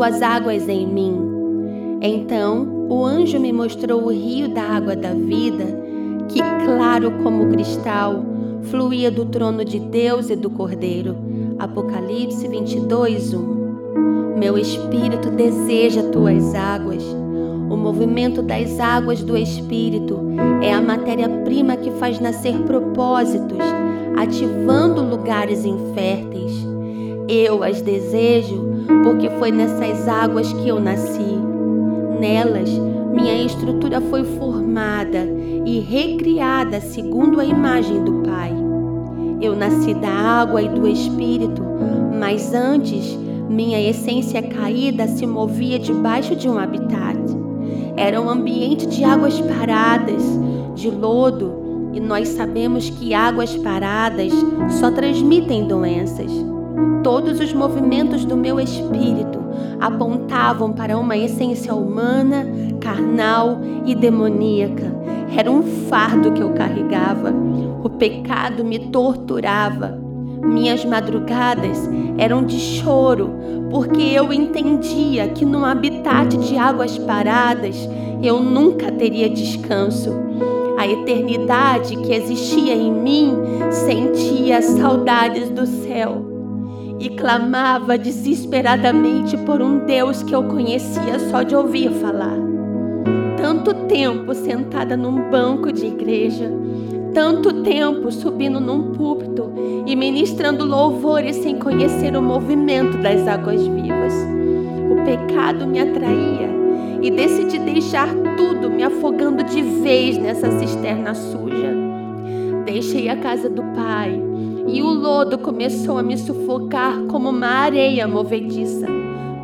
tuas águas em mim. Então o anjo me mostrou o rio da água da vida, que, claro como cristal, fluía do trono de Deus e do Cordeiro. Apocalipse 22, 1. Meu espírito deseja tuas águas. O movimento das águas do espírito é a matéria-prima que faz nascer propósitos, ativando lugares inférteis. Eu as desejo porque foi nessas águas que eu nasci. Nelas, minha estrutura foi formada e recriada segundo a imagem do Pai. Eu nasci da água e do Espírito, mas antes minha essência caída se movia debaixo de um habitat. Era um ambiente de águas paradas, de lodo, e nós sabemos que águas paradas só transmitem doenças. Todos os movimentos do meu espírito apontavam para uma essência humana, carnal e demoníaca. Era um fardo que eu carregava. O pecado me torturava. Minhas madrugadas eram de choro, porque eu entendia que num habitat de águas paradas eu nunca teria descanso. A eternidade que existia em mim sentia saudades do céu e clamava desesperadamente por um Deus que eu conhecia só de ouvir falar. Tanto tempo sentada num banco de igreja, tanto tempo subindo num púlpito e ministrando louvores sem conhecer o movimento das águas vivas. O pecado me atraía e decidi deixar tudo me afogando de vez nessa cisterna suja. Deixei a casa do pai e o lodo começou a me sufocar como uma areia movediça.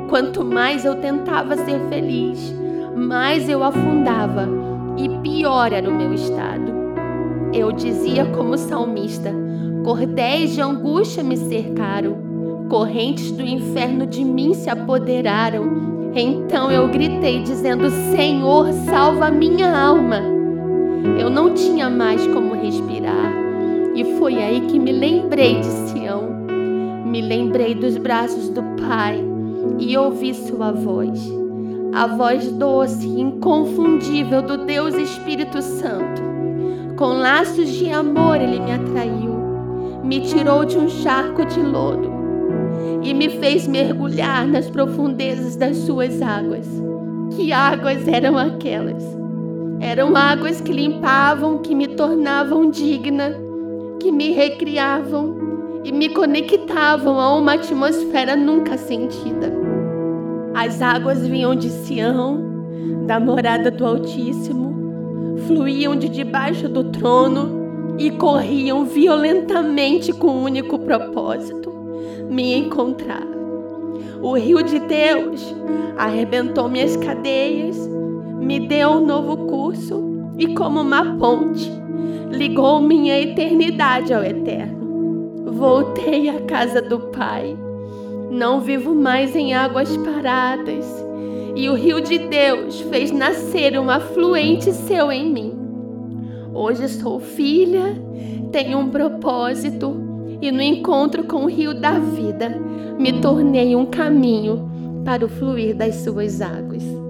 Quanto mais eu tentava ser feliz, mais eu afundava e pior era o meu estado. Eu dizia como salmista: cordéis de angústia me cercaram, correntes do inferno de mim se apoderaram. Então eu gritei, dizendo: Senhor, salva minha alma. Eu não tinha mais como respirar e foi aí que me lembrei de Sião, me lembrei dos braços do Pai e ouvi sua voz, a voz doce e inconfundível do Deus Espírito Santo. Com laços de amor ele me atraiu, me tirou de um charco de lodo e me fez mergulhar nas profundezas das suas águas. Que águas eram aquelas? Eram águas que limpavam, que me tornavam digna que me recriavam e me conectavam a uma atmosfera nunca sentida. As águas vinham de Sião, da morada do Altíssimo, fluíam de debaixo do trono e corriam violentamente com um único propósito: me encontrar. O rio de Deus arrebentou minhas cadeias, me deu um novo curso e, como uma ponte, ligou minha eternidade ao eterno. Voltei à casa do Pai. Não vivo mais em águas paradas. E o rio de Deus fez nascer um afluente seu em mim. Hoje sou filha, tenho um propósito e no encontro com o rio da vida me tornei um caminho para o fluir das suas águas.